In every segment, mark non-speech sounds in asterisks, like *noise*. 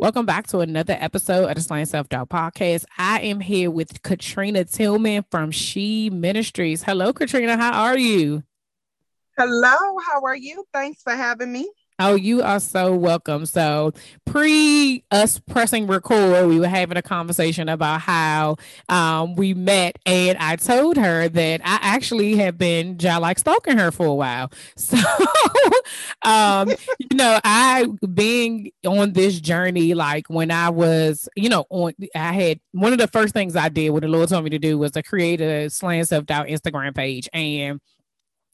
Welcome back to another episode of the Slaying Self Doubt Podcast. I am here with Katrina Tillman from She Ministries. Hello, Katrina. How are you? Hello. How are you? Thanks for having me. Oh, you are so welcome. So, pre us pressing record, we were having a conversation about how um, we met, and I told her that I actually have been like stalking her for a while. *laughs* So, um, you know, I being on this journey, like when I was, you know, on, I had one of the first things I did, what the Lord told me to do was to create a Slaying Self Doubt Instagram page, and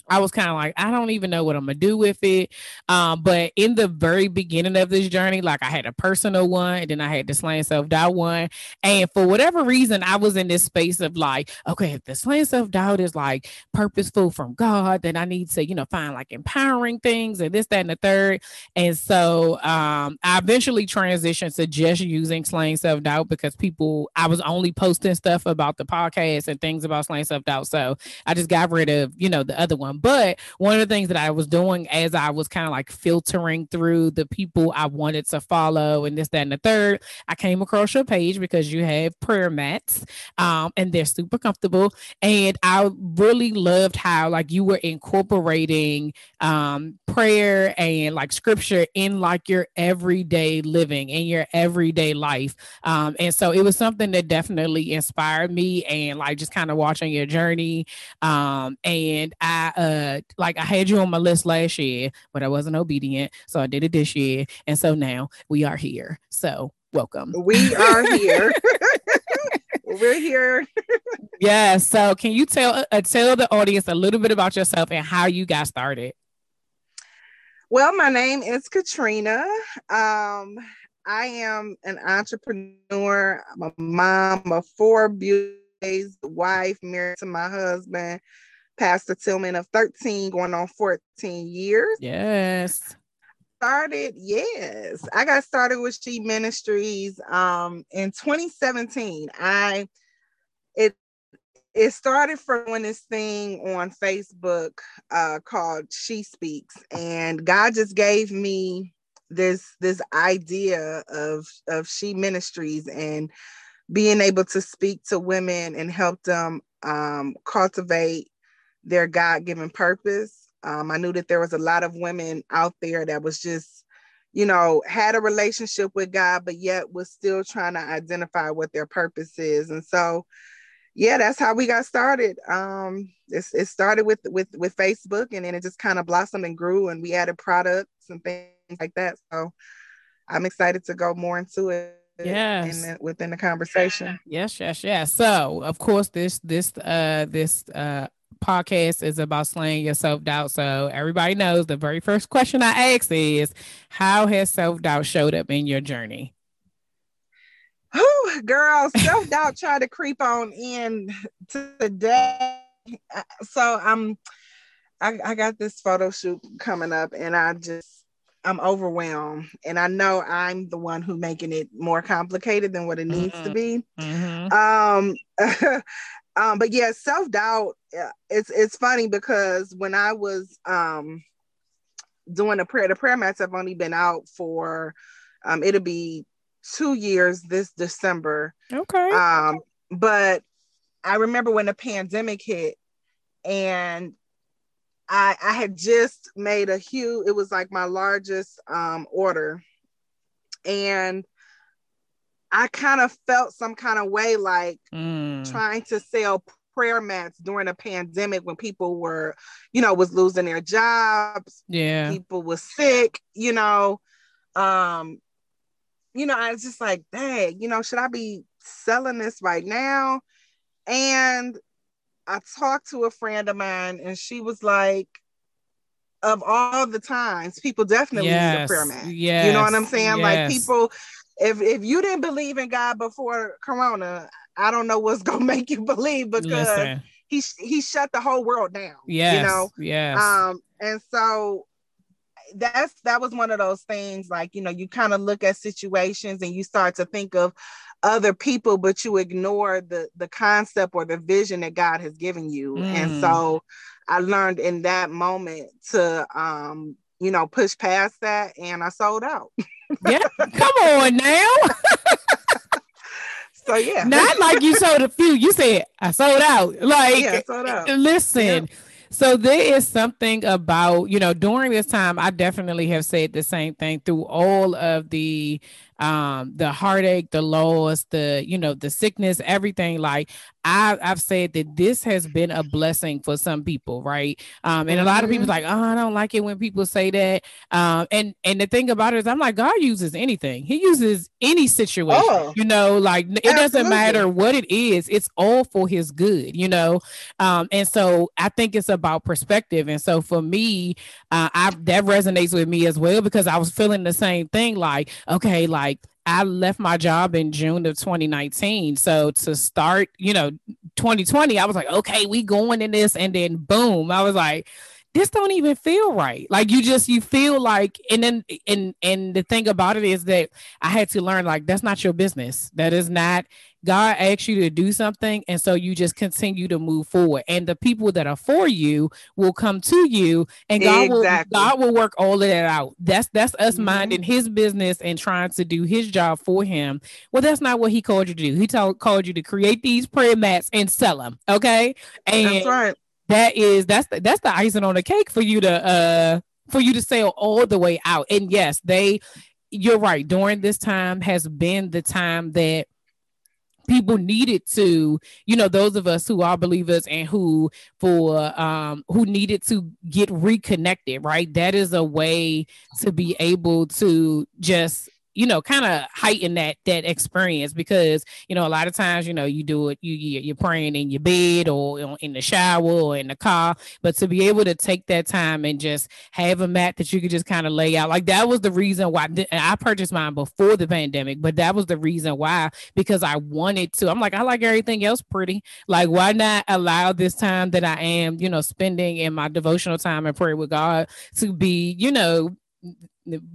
I was kind of like, I don't even know what I'm gonna do with it. Um, but in the very beginning of this journey, like I had a personal one, and then I had the slaying self doubt one. And for whatever reason, I was in this space of like, okay, if the slaying self doubt is like purposeful from God, then I need to, you know, find like empowering things and this, that, and the third. And so um, I eventually transitioned to just using slaying self doubt because people, I was only posting stuff about the podcast and things about slaying self doubt. So I just got rid of, you know, the other one. But one of the things that I was doing as I was kind of like filtering through the people I wanted to follow and this, that, and the third, I came across your page because you have prayer mats um, and they're super comfortable. And I really loved how like you were incorporating um, prayer and like scripture in like your everyday living in your everyday life. Um, and so it was something that definitely inspired me and like just kind of watching your journey. Um, and I, uh, uh like I had you on my list last year, but I wasn't obedient. So I did it this year. And so now we are here. So welcome. We are here. *laughs* We're here. yeah. So can you tell uh, tell the audience a little bit about yourself and how you got started? Well, my name is Katrina. Um, I am an entrepreneur. I'm a mom of four beautiful wife, married to my husband. Pastor Tillman of 13 going on 14 years. Yes. Started, yes. I got started with She Ministries um in 2017. I it it started from when this thing on Facebook uh called She Speaks and God just gave me this this idea of of She Ministries and being able to speak to women and help them um, cultivate their God given purpose. Um, I knew that there was a lot of women out there that was just, you know, had a relationship with God, but yet was still trying to identify what their purpose is. And so, yeah, that's how we got started. Um, it started with with with Facebook, and then it just kind of blossomed and grew, and we added products and things like that. So, I'm excited to go more into it yes the, within the conversation yes yes yes so of course this this uh this uh podcast is about slaying your self doubt. So everybody knows the very first question I ask is, how has self doubt showed up in your journey? Oh, girl, self doubt *laughs* tried to creep on in today. So I'm, I, I got this photo shoot coming up, and I just I'm overwhelmed, and I know I'm the one who making it more complicated than what it needs mm-hmm. to be. Mm-hmm. Um, *laughs* um but yeah self-doubt it's it's funny because when i was um doing a prayer the prayer mats have only been out for um it'll be two years this december. Okay. Um but i remember when the pandemic hit and i i had just made a huge it was like my largest um order. And I kind of felt some kind of way like mm. trying to sell prayer mats during a pandemic when people were, you know, was losing their jobs. Yeah. People were sick, you know. Um, you know, I was just like, dang, you know, should I be selling this right now? And I talked to a friend of mine and she was like, of all the times, people definitely yes. need a prayer mat. Yeah. You know what I'm saying? Yes. Like people if if you didn't believe in God before Corona, I don't know what's *laughs* gonna make you believe because Listen. he he shut the whole world down. Yeah, you know. Yeah. Um, and so that's that was one of those things like you know you kind of look at situations and you start to think of other people but you ignore the the concept or the vision that god has given you mm. and so i learned in that moment to um you know push past that and i sold out. Yeah *laughs* come on now. So yeah. Not like you sold a few you said i sold out. Like yeah, sold out. listen yeah. so there is something about, you know, during this time, I definitely have said the same thing through all of the um the heartache the loss the you know the sickness everything like I, I've said that this has been a blessing for some people, right? Um, and a lot of people mm-hmm. like, oh, I don't like it when people say that. Um, and and the thing about it is, I'm like, God uses anything. He uses any situation. Oh, you know, like it absolutely. doesn't matter what it is. It's all for His good. You know, um, and so I think it's about perspective. And so for me, uh, I that resonates with me as well because I was feeling the same thing. Like, okay, like I left my job in June of 2019. So to start, you know, 2020, I was like, okay, we going in this. And then boom, I was like, this don't even feel right. Like you just you feel like and then and and the thing about it is that I had to learn like that's not your business. That is not God asks you to do something, and so you just continue to move forward. And the people that are for you will come to you, and God exactly. will God will work all of that out. That's that's us mm-hmm. minding His business and trying to do His job for Him. Well, that's not what He called you to do. He told called you to create these prayer mats and sell them. Okay, and that's right. That is that's the, that's the icing on the cake for you to uh for you to sail all the way out. And yes, they you're right. During this time has been the time that people needed to you know those of us who are believers and who for um who needed to get reconnected right? That is a way to be able to just you know, kind of heighten that that experience because you know a lot of times you know you do it you you're praying in your bed or in the shower or in the car, but to be able to take that time and just have a mat that you could just kind of lay out like that was the reason why I purchased mine before the pandemic, but that was the reason why because I wanted to. I'm like I like everything else pretty. Like why not allow this time that I am you know spending in my devotional time and prayer with God to be you know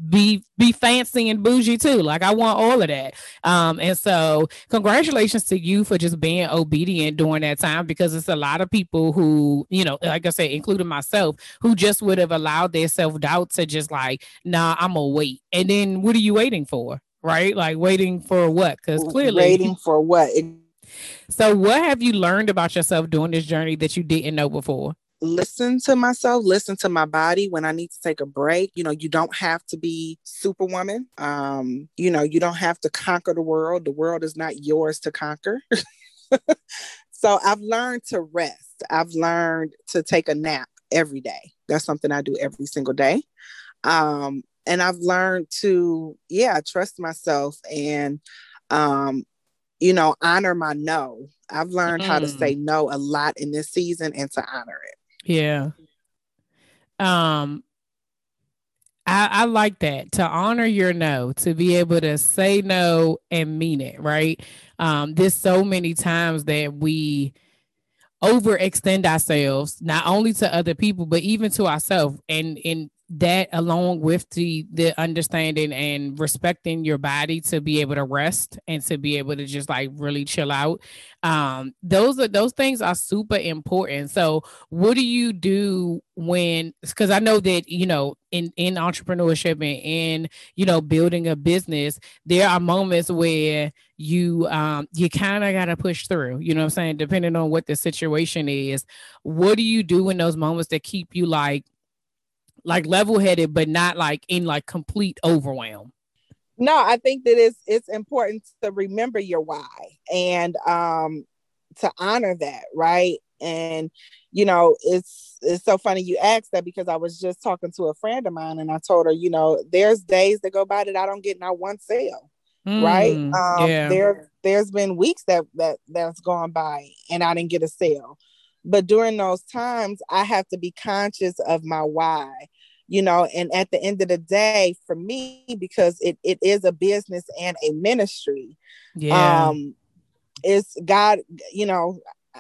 be be fancy and bougie too. Like I want all of that. Um, and so congratulations to you for just being obedient during that time because it's a lot of people who, you know, like I said, including myself, who just would have allowed their self-doubt to just like, nah, I'm gonna wait. And then what are you waiting for? Right? Like waiting for what? Because clearly waiting for what? so what have you learned about yourself during this journey that you didn't know before? Listen to myself, listen to my body when I need to take a break. You know, you don't have to be superwoman. Um, you know, you don't have to conquer the world. The world is not yours to conquer. *laughs* so I've learned to rest. I've learned to take a nap every day. That's something I do every single day. Um, and I've learned to, yeah, trust myself and um, you know, honor my no. I've learned mm. how to mm. say no a lot in this season and to honor it. Yeah. Um I, I like that to honor your no, to be able to say no and mean it, right? Um, there's so many times that we overextend ourselves, not only to other people, but even to ourselves. And and that along with the the understanding and respecting your body to be able to rest and to be able to just like really chill out. Um those are those things are super important. So what do you do when because i know that you know in in entrepreneurship and in you know building a business there are moments where you um you kind of got to push through you know what i'm saying? Depending on what the situation is. What do you do in those moments that keep you like like level headed, but not like in like complete overwhelm. No, I think that it's it's important to remember your why and um to honor that, right? And you know, it's it's so funny you asked that because I was just talking to a friend of mine and I told her, you know, there's days that go by that I don't get not one sale. Mm, right. Um yeah. there there's been weeks that that that's gone by and I didn't get a sale. But during those times, I have to be conscious of my why, you know, and at the end of the day, for me, because it, it is a business and a ministry. Yeah. Um, it's God, you know,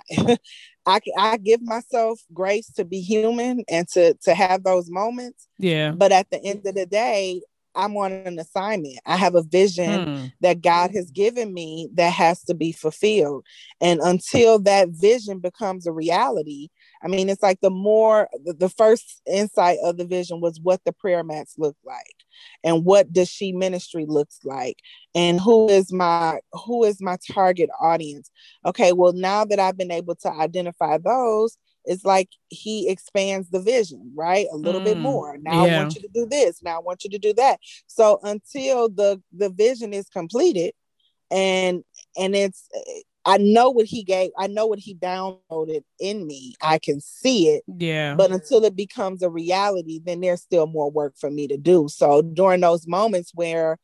*laughs* I I give myself grace to be human and to to have those moments. Yeah. But at the end of the day, I'm on an assignment. I have a vision hmm. that God has given me that has to be fulfilled. And until that vision becomes a reality, I mean, it's like the more the, the first insight of the vision was what the prayer mats look like and what does she ministry looks like and who is my who is my target audience. Okay, well, now that I've been able to identify those, it's like he expands the vision right? A little mm, bit more. Now yeah. i want you to do this. Now i want you to do that. So until the the vision is completed and and it's i know what he gave i know what he downloaded in me. I can see it. Yeah. But until it becomes a reality then there's still more work for me to do. So during those moments where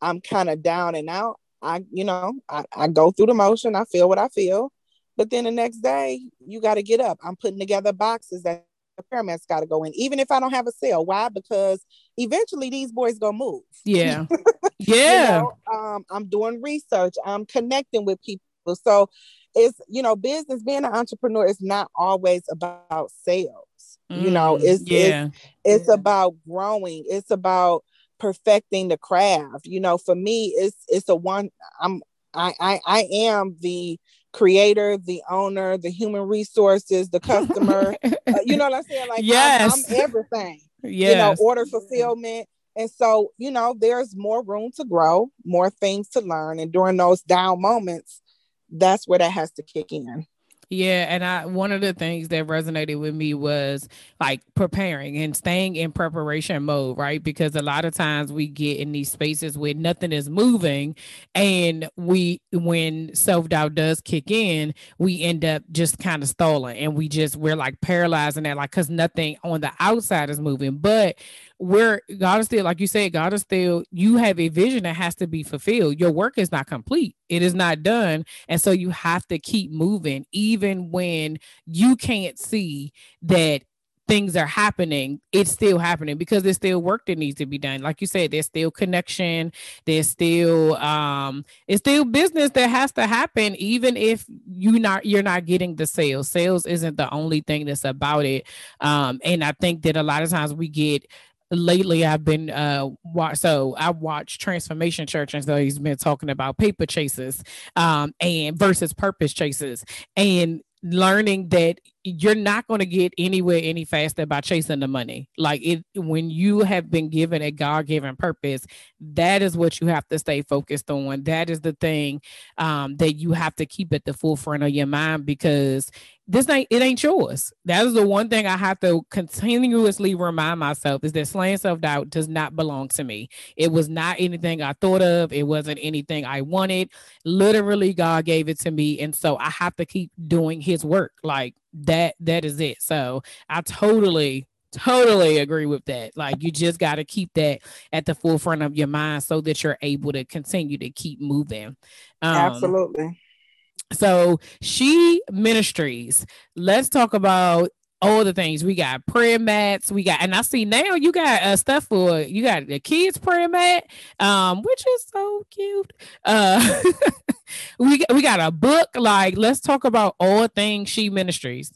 i'm kind of down and out i you know I, I go through the motion. I feel what i feel but then the next day, you got to get up. I'm putting together boxes that the prayer mats got to go in, even if I don't have a sale. Why? Because eventually these boys gonna move. Yeah, *laughs* yeah. you know, um, I'm doing research. I'm connecting with people. So it's you know, business being an entrepreneur is not always about sales. Mm, you know, mm, it's yeah, it's, it's yeah. about growing. It's about perfecting the craft. You know, for me, it's it's a one. I'm I I, I am the creator, the owner, the human resources, the customer. *laughs* uh, you know what I'm saying? Like, yes. I'm, I'm everything. Yeah. You know, order fulfillment. And so, you know, there's more room to grow, more things to learn. And during those down moments, that's where that has to kick in. Yeah, and I one of the things that resonated with me was like preparing and staying in preparation mode, right? Because a lot of times we get in these spaces where nothing is moving and we when self-doubt does kick in, we end up just kind of stalling and we just we're like paralyzing that like cuz nothing on the outside is moving. But where God is still, like you said, God is still, you have a vision that has to be fulfilled. Your work is not complete, it is not done. And so you have to keep moving, even when you can't see that things are happening, it's still happening because there's still work that needs to be done. Like you said, there's still connection, there's still um it's still business that has to happen, even if you not you're not getting the sales. Sales isn't the only thing that's about it. Um, and I think that a lot of times we get lately I've been uh watch so I watched Transformation Church and so he's been talking about paper chases um and versus purpose chases and learning that you're not going to get anywhere any faster by chasing the money like it when you have been given a god-given purpose that is what you have to stay focused on that is the thing um, that you have to keep at the forefront of your mind because this ain't it ain't yours. That is the one thing I have to continuously remind myself is that slaying self-doubt does not belong to me. It was not anything I thought of, it wasn't anything I wanted. Literally, God gave it to me. And so I have to keep doing his work. Like that, that is it. So I totally totally agree with that. Like you just got to keep that at the forefront of your mind so that you're able to continue to keep moving. Um, Absolutely. So she ministries. Let's talk about all the things. We got prayer mats. We got and i see now you got uh, stuff for you got the kids prayer mat um which is so cute. Uh *laughs* we, we got a book. Like let's talk about all things she ministries.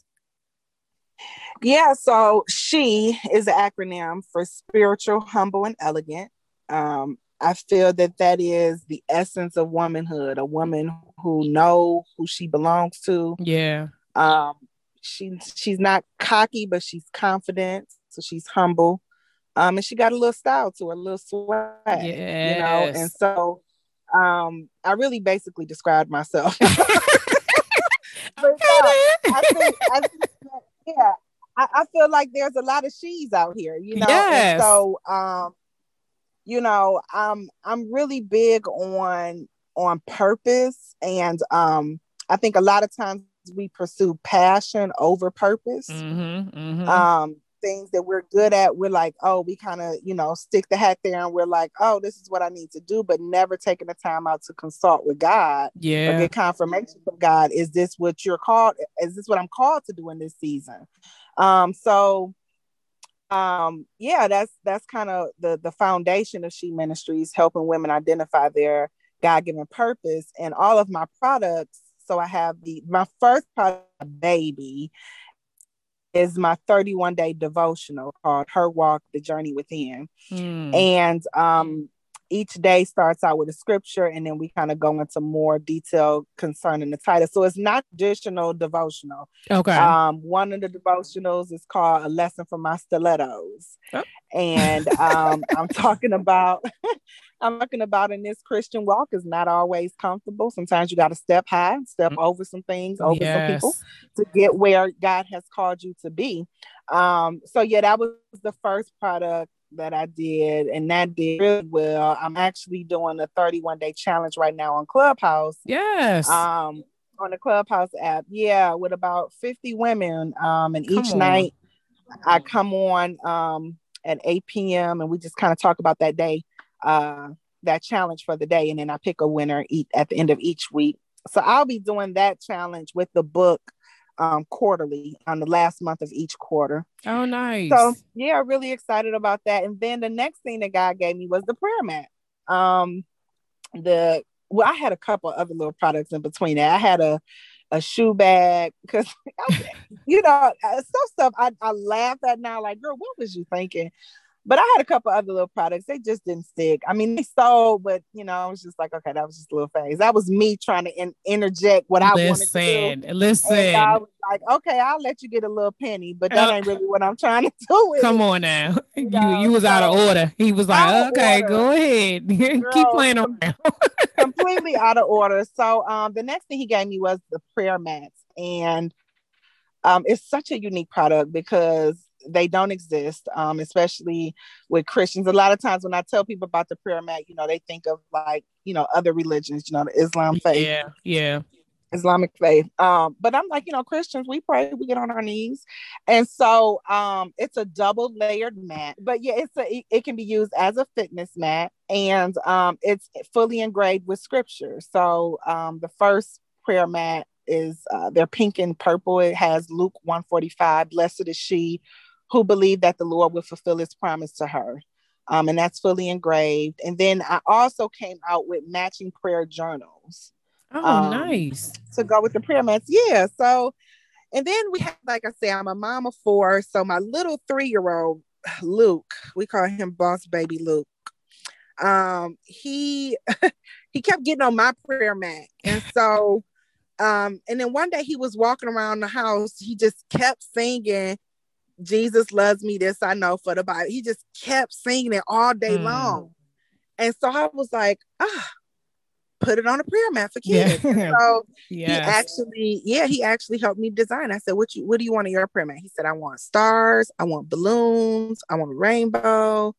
Yeah so she is an acronym for spiritual humble and elegant. Um I feel that that is the essence of womanhood, a woman who know who she belongs to. Yeah. Um, she she's not cocky, but she's confident. So she's humble. Um, and she got a little style to her, a little swag. Yes. You know, and so um I really basically described myself. *laughs* *laughs* but, I think, I think yeah, I, I, feel like there's a lot of she's out here, you know. Yes. And so um you know, um, I'm really big on on purpose, and um, I think a lot of times we pursue passion over purpose. Mm-hmm, mm-hmm. Um, things that we're good at, we're like, oh, we kind of, you know, stick the hat there, and we're like, oh, this is what I need to do, but never taking the time out to consult with God, yeah, or get confirmation from God. Is this what you're called? Is this what I'm called to do in this season? Um, so um yeah that's that's kind of the the foundation of she ministries helping women identify their God given purpose. And all of my products, so I have the my first product, baby, is my 31 day devotional called Her Walk, The Journey Within. Mm. And um, each day starts out with a scripture and then we kind of go into more detail concerning the title. So it's not traditional devotional. Okay. Um, one of the devotionals is called A Lesson from My Stilettos. Oh. And um, *laughs* I'm talking about *laughs* I'm talking about in this Christian walk is not always comfortable. Sometimes you got to step high, step mm. over some things, over yes. some people to get where God has called you to be. Um, so yeah, that was the first product that I did, and that did really well. I'm actually doing a 31 day challenge right now on Clubhouse. Yes. Um, on the Clubhouse app, yeah, with about 50 women. Um, and come each on. night I come on um at 8 p.m. and we just kind of talk about that day, uh, that challenge for the day, and then I pick a winner eat at the end of each week. So I'll be doing that challenge with the book um, quarterly on the last month of each quarter. Oh, nice. So yeah, really excited about that. And then the next thing that God gave me was the prayer mat. Um, the well, I had a couple other little products in between that. I had a a shoe bag because *laughs* you know uh, some stuff I, I laugh at now like girl what was you thinking but I had a couple other little products. They just didn't stick. I mean, they sold, but you know, I was just like, okay, that was just a little phase. That was me trying to in- interject what I wanted to do. Listen, and I was like, okay, I'll let you get a little penny, but that uh, ain't really what I'm trying to *laughs* do. come it. on now, *laughs* you you, you was so, out of order. He was like, okay, go ahead, *laughs* Girl, keep playing around. completely out of order. So, um, the next thing he gave me was the prayer mats, and um, it's such a unique product because they don't exist, um, especially with Christians. A lot of times when I tell people about the prayer mat, you know, they think of like, you know, other religions, you know, the Islam faith. Yeah, yeah. Islamic faith. Um, but I'm like, you know, Christians, we pray, we get on our knees. And so um it's a double layered mat. But yeah, it's a it, it can be used as a fitness mat and um it's fully engraved with scripture. So um the first prayer mat is uh, they're pink and purple. It has Luke 145, blessed is she who believed that the Lord would fulfill his promise to her. Um, and that's fully engraved. And then I also came out with matching prayer journals. Oh, um, nice. To go with the prayer mats. Yeah. So, and then we have, like I said, I'm a mom of four. So my little three year old, Luke, we call him boss baby Luke. Um, he *laughs* he kept getting on my prayer mat. And so um, and then one day he was walking around the house, he just kept singing Jesus loves me, this I know for the Bible. He just kept singing it all day mm. long. And so I was like, ah, put it on a prayer mat for kids. Yeah. *laughs* So yes. he actually, yeah, he actually helped me design. I said, What you what do you want in your prayer mat? He said, I want stars, I want balloons, I want a rainbow,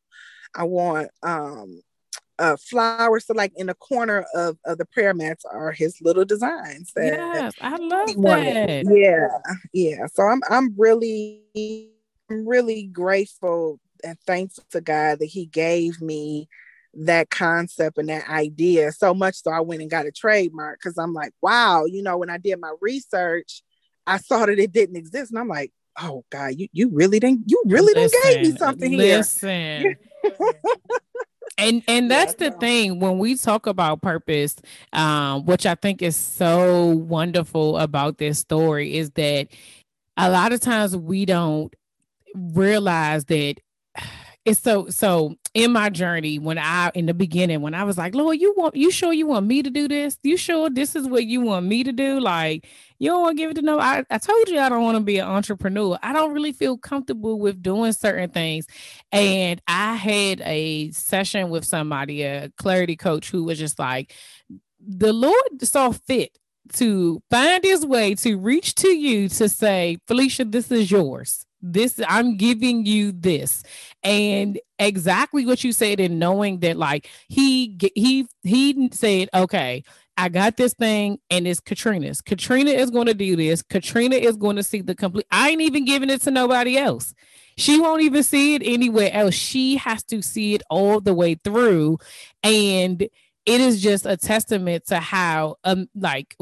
I want um uh, flowers. So, like in the corner of, of the prayer mats are his little designs. yes, I love that. Yeah, yeah. So I'm I'm really I'm really grateful and thankful to God that He gave me that concept and that idea so much so I went and got a trademark because I'm like, wow, you know, when I did my research, I saw that it didn't exist. And I'm like, oh God, you you really didn't you really listen, didn't gave me something here. listen. here. *laughs* and and that's the thing when we talk about purpose um which i think is so wonderful about this story is that a lot of times we don't realize that it's so so in my journey when i in the beginning when i was like lord you want you sure you want me to do this? You sure this is what you want me to do? Like you don't want to give it to no I, I told you i don't want to be an entrepreneur. I don't really feel comfortable with doing certain things. And i had a session with somebody a clarity coach who was just like the lord saw fit to find his way to reach to you to say felicia this is yours this i'm giving you this and exactly what you said and knowing that like he he he said okay I got this thing and it's Katrina's. Katrina is going to do this. Katrina is going to see the complete. I ain't even giving it to nobody else. She won't even see it anywhere else. She has to see it all the way through. And it is just a testament to how um like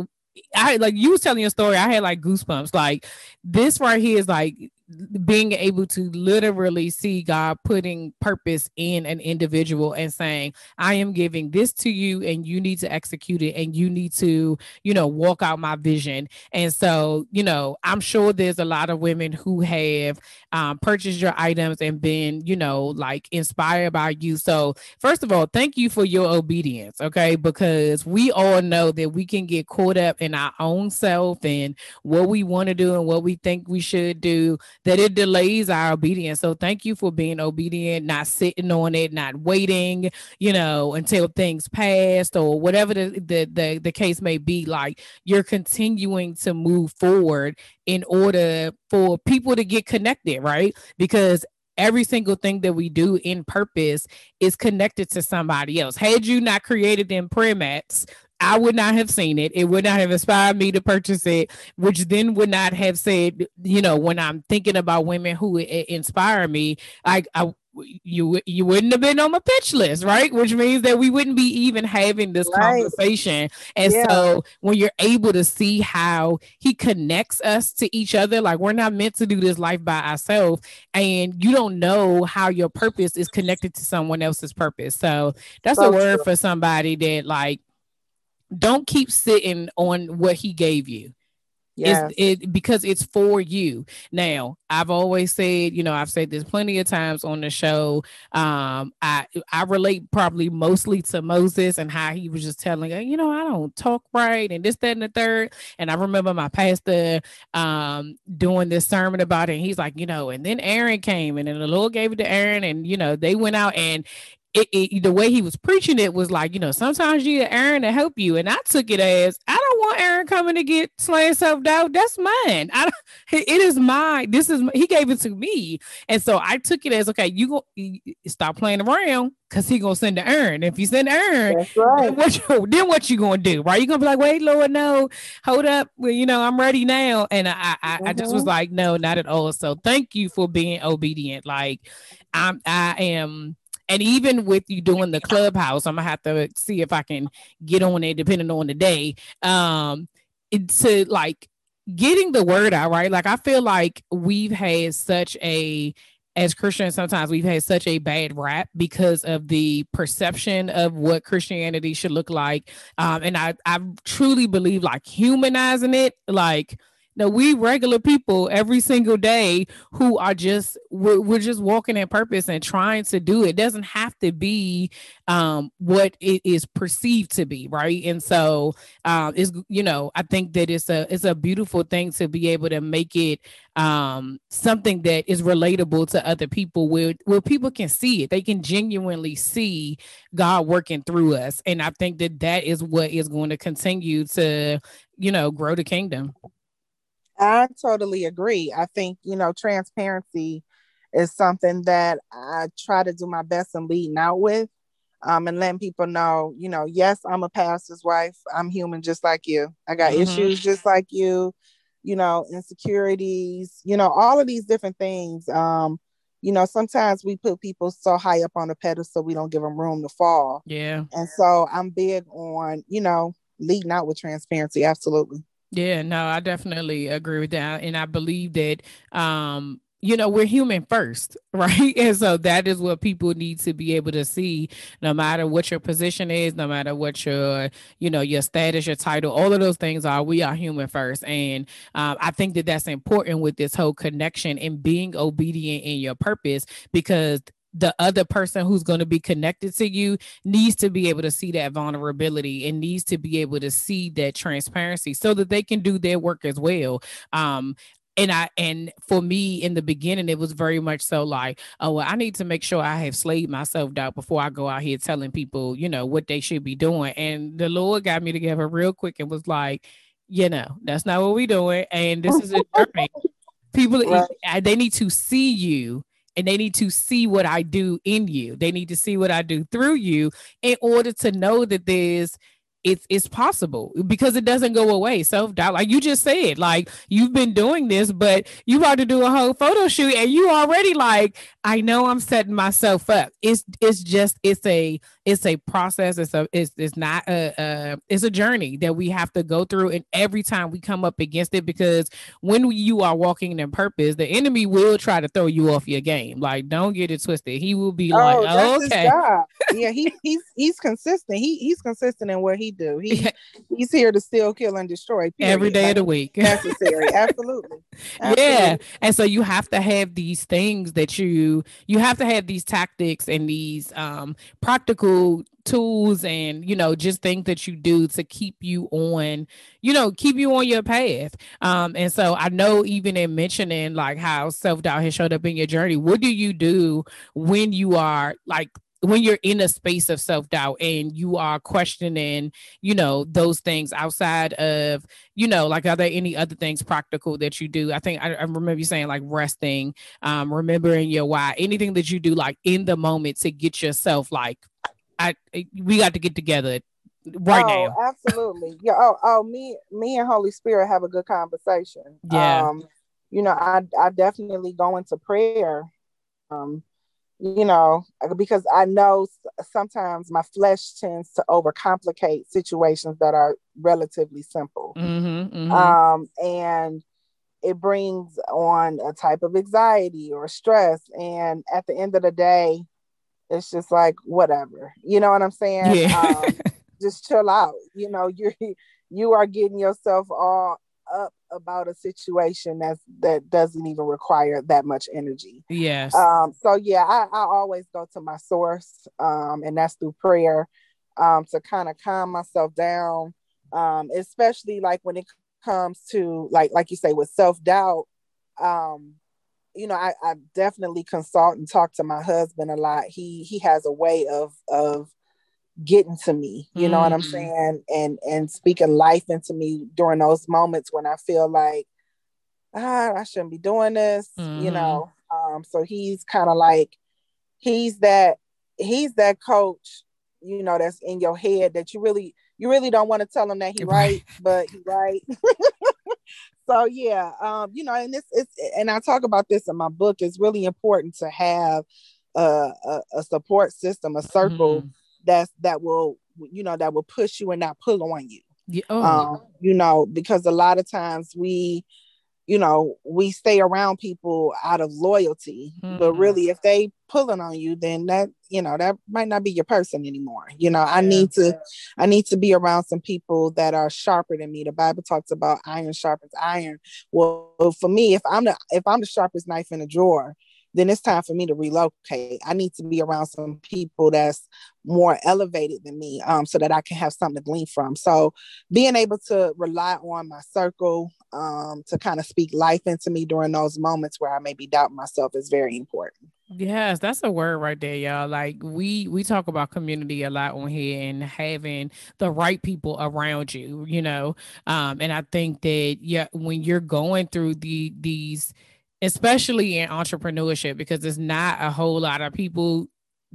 I like you was telling your story. I had like goosebumps. Like this right here is like being able to literally see God putting purpose in an individual and saying, I am giving this to you and you need to execute it and you need to, you know, walk out my vision. And so, you know, I'm sure there's a lot of women who have um, purchased your items and been, you know, like inspired by you. So, first of all, thank you for your obedience, okay? Because we all know that we can get caught up in our own self and what we want to do and what we think we should do that it delays our obedience. So thank you for being obedient, not sitting on it, not waiting, you know, until things passed or whatever the, the, the, the case may be. Like you're continuing to move forward in order for people to get connected, right? Because every single thing that we do in purpose is connected to somebody else. Had you not created them prayer mats, I would not have seen it. It would not have inspired me to purchase it, which then would not have said, you know, when I'm thinking about women who inspire me, I, I you you wouldn't have been on my pitch list, right? Which means that we wouldn't be even having this right. conversation. And yeah. so when you're able to see how he connects us to each other, like we're not meant to do this life by ourselves, and you don't know how your purpose is connected to someone else's purpose. So that's so a word true. for somebody that like don't keep sitting on what he gave you. Yes. It's, it because it's for you. Now, I've always said, you know, I've said this plenty of times on the show. Um, I I relate probably mostly to Moses and how he was just telling, you know, I don't talk right and this, that, and the third. And I remember my pastor um doing this sermon about it. And he's like, you know, and then Aaron came and then the Lord gave it to Aaron, and you know, they went out and it, it, the way he was preaching it was like, you know, sometimes you need Aaron to help you. And I took it as I don't want Aaron coming to get slaying self doubt. That's mine. I *laughs* it is mine. This is he gave it to me. And so I took it as okay, you go stop playing around because he gonna send the Aaron. If you send Aaron, That's right. then what you *laughs* then what you gonna do? Right? You gonna be like, wait, Lord, no, hold up. Well, you know, I'm ready now. And I I, mm-hmm. I just was mm-hmm. like, no, not at all. So thank you for being obedient. Like I'm I am and even with you doing the clubhouse, I'm gonna have to see if I can get on it depending on the day. Um, to like getting the word out, right? Like I feel like we've had such a as Christians, sometimes we've had such a bad rap because of the perception of what Christianity should look like. Um, and I, I truly believe like humanizing it, like we regular people every single day who are just we're, we're just walking in purpose and trying to do it. doesn't have to be um, what it is perceived to be, right? And so um, is you know I think that it's a it's a beautiful thing to be able to make it um, something that is relatable to other people where where people can see it, they can genuinely see God working through us, and I think that that is what is going to continue to you know grow the kingdom. I totally agree. I think, you know, transparency is something that I try to do my best in leading out with um, and letting people know, you know, yes, I'm a pastor's wife. I'm human just like you. I got mm-hmm. issues just like you, you know, insecurities, you know, all of these different things. Um, you know, sometimes we put people so high up on a pedestal we don't give them room to fall. Yeah. And so I'm big on, you know, leading out with transparency. Absolutely. Yeah, no, I definitely agree with that. And I believe that um you know we're human first *laughs* right and so that is what people need to be able to see no matter what your position is no matter what your you know your status your title all of those things are we are human first and um, i think that that's important with this whole connection and being obedient in your purpose because the other person who's going to be connected to you needs to be able to see that vulnerability and needs to be able to see that transparency so that they can do their work as well um and I and for me in the beginning, it was very much so like, oh, well, I need to make sure I have slayed myself out before I go out here telling people, you know, what they should be doing. And the Lord got me together real quick and was like, you know, that's not what we're doing, and this is a *laughs* journey. people, right. they need to see you and they need to see what I do in you. They need to see what I do through you in order to know that there's it's it's possible because it doesn't go away. Self doubt, like you just said, like you've been doing this, but you about to do a whole photo shoot, and you already like, I know I'm setting myself up. It's it's just it's a it's a process. It's a it's, it's not a, a it's a journey that we have to go through. And every time we come up against it, because when you are walking in purpose, the enemy will try to throw you off your game. Like, don't get it twisted. He will be oh, like, oh, okay. *laughs* Yeah, he, he's he's consistent. He he's consistent in what he do. He he's here to steal, kill, and destroy period. every day like, of the week. *laughs* Necessary. Absolutely. *laughs* Absolutely. Yeah. And so you have to have these things that you you have to have these tactics and these um practical tools and you know just things that you do to keep you on you know keep you on your path um and so i know even in mentioning like how self-doubt has showed up in your journey what do you do when you are like when you're in a space of self-doubt and you are questioning you know those things outside of you know like are there any other things practical that you do? I think i, I remember you saying like resting um remembering your why anything that you do like in the moment to get yourself like i we got to get together right oh, now. absolutely. Yeah oh oh me me and holy spirit have a good conversation. Yeah. Um you know i i definitely go into prayer um you know, because I know sometimes my flesh tends to overcomplicate situations that are relatively simple. Mm-hmm, mm-hmm. Um, and it brings on a type of anxiety or stress. And at the end of the day, it's just like, whatever, you know what I'm saying? Yeah. Um, *laughs* just chill out. You know, you're, *laughs* you are getting yourself all up about a situation that's that doesn't even require that much energy. Yes. Um, so yeah, I, I always go to my source, um, and that's through prayer, um, to kind of calm myself down. Um, especially like when it comes to like like you say with self-doubt. Um, you know, I, I definitely consult and talk to my husband a lot. He he has a way of of getting to me you know mm-hmm. what i'm mm-hmm. saying and and speaking life into me during those moments when i feel like ah, i shouldn't be doing this mm-hmm. you know um so he's kind of like he's that he's that coach you know that's in your head that you really you really don't want to tell him that he *laughs* right but he right *laughs* so yeah um you know and this it's and i talk about this in my book it's really important to have a, a, a support system a circle mm-hmm that's that will you know that will push you and not pull on you yeah. oh. um, you know because a lot of times we you know we stay around people out of loyalty mm-hmm. but really if they pulling on you then that you know that might not be your person anymore you know i need to i need to be around some people that are sharper than me the bible talks about iron sharpens iron well for me if i'm the if i'm the sharpest knife in a drawer then it's time for me to relocate. I need to be around some people that's more elevated than me um, so that I can have something to glean from. So being able to rely on my circle um, to kind of speak life into me during those moments where I may be doubting myself is very important. Yes, that's a word right there, y'all. Like we we talk about community a lot on here and having the right people around you, you know. Um, and I think that yeah, when you're going through the these especially in entrepreneurship because there's not a whole lot of people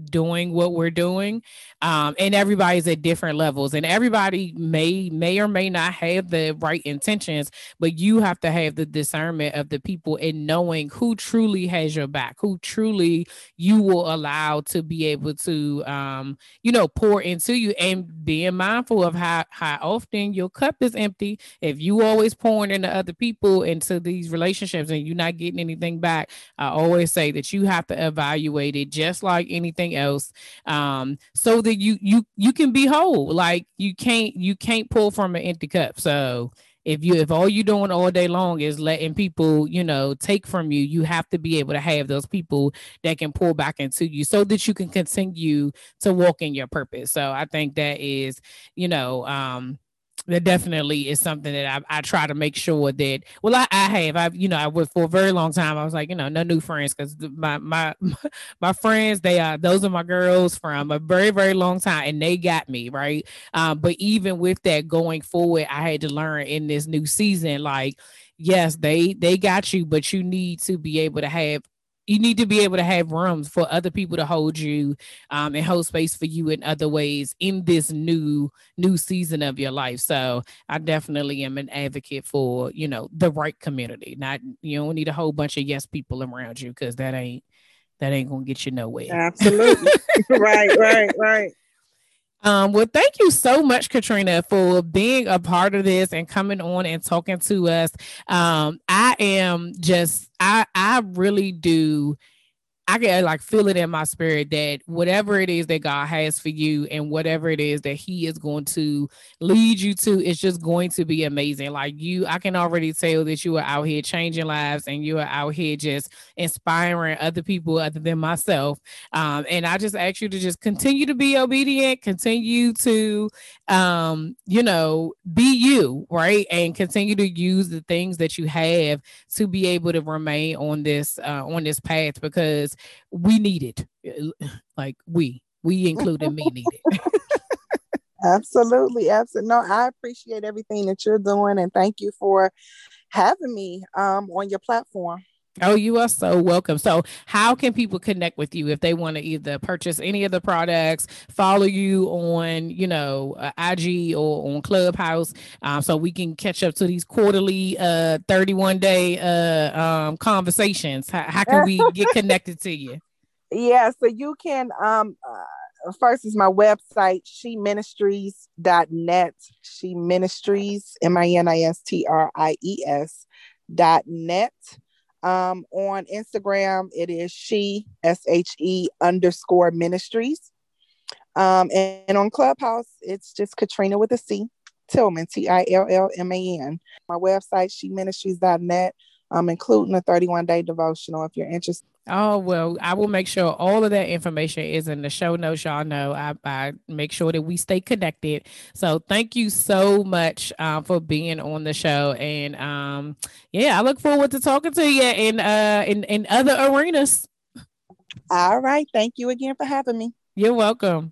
doing what we're doing um, and everybody's at different levels and everybody may may or may not have the right intentions but you have to have the discernment of the people and knowing who truly has your back who truly you will allow to be able to um, you know pour into you and being mindful of how how often your cup is empty. If you always pouring into other people into these relationships and you're not getting anything back i always say that you have to evaluate it just like anything else um so that you you you can be whole. Like you can't you can't pull from an empty cup. So if you if all you're doing all day long is letting people you know take from you you have to be able to have those people that can pull back into you so that you can continue to walk in your purpose. So i think that is you know um that definitely is something that I, I try to make sure that well I, I have I've you know I was for a very long time. I was like you know no new friends because my my *laughs* my friends they are those are my girls from a very very long time and they got me right? Um, but even with that going forward I had to learn in this new season like yes they they got you but you need to be able to have you need to be able to have rooms for other people to hold you um, and hold space for you in other ways in this new new season of your life. So i definitely am an advocate for you know the right community. Not you don't need a whole bunch of yes people around you because that ain't that ain't gonna get you nowhere. Absolutely. *laughs* Right right right Um, well, thank you so much, Katrina, for being a part of this and coming on and talking to us. Um, I am just, I, I really do I can like feel it in my spirit that whatever it is that God has for you and whatever it is that He is going to lead you to, it's just going to be amazing. Like you, I can already tell that you are out here changing lives and you are out here just inspiring other people other than myself. Um, and I just ask you to just continue to be obedient, continue to, um, you know, be you, right? And continue to use the things that you have to be able to remain on this, uh, on this path because we need it. Like we, we including me need it. *laughs* absolutely, absolutely. No, I appreciate everything that you're doing, and thank you for having me um, on your platform. Oh, you are so welcome. So, how can people connect with you if they want to either purchase any of the products, follow you on, you know, uh, IG or on Clubhouse, um, so we can catch up to these quarterly, uh, thirty-one day, uh, um, conversations? How, how can we *laughs* get connected to you? Yeah, so you can. Um, uh, first is my website, she ministries.net. She ministries, M I N I S T R I E S dot net. Um, on Instagram, it is she, S H E underscore ministries. Um, and, and, on Clubhouse, it's just Catrina with a C, Tillman, T I L L M A N. My website, she ministries.net, um, including a 31 day devotional if you're interested. Oh, well, I will make sure all of that information is in the show notes. Y'all know I, I make sure that we stay connected. So thank you so much um, for being on the show. And um, yeah, I look forward to talking to you in, uh, in, in other arenas. All right. Thank you again for having me. You're welcome.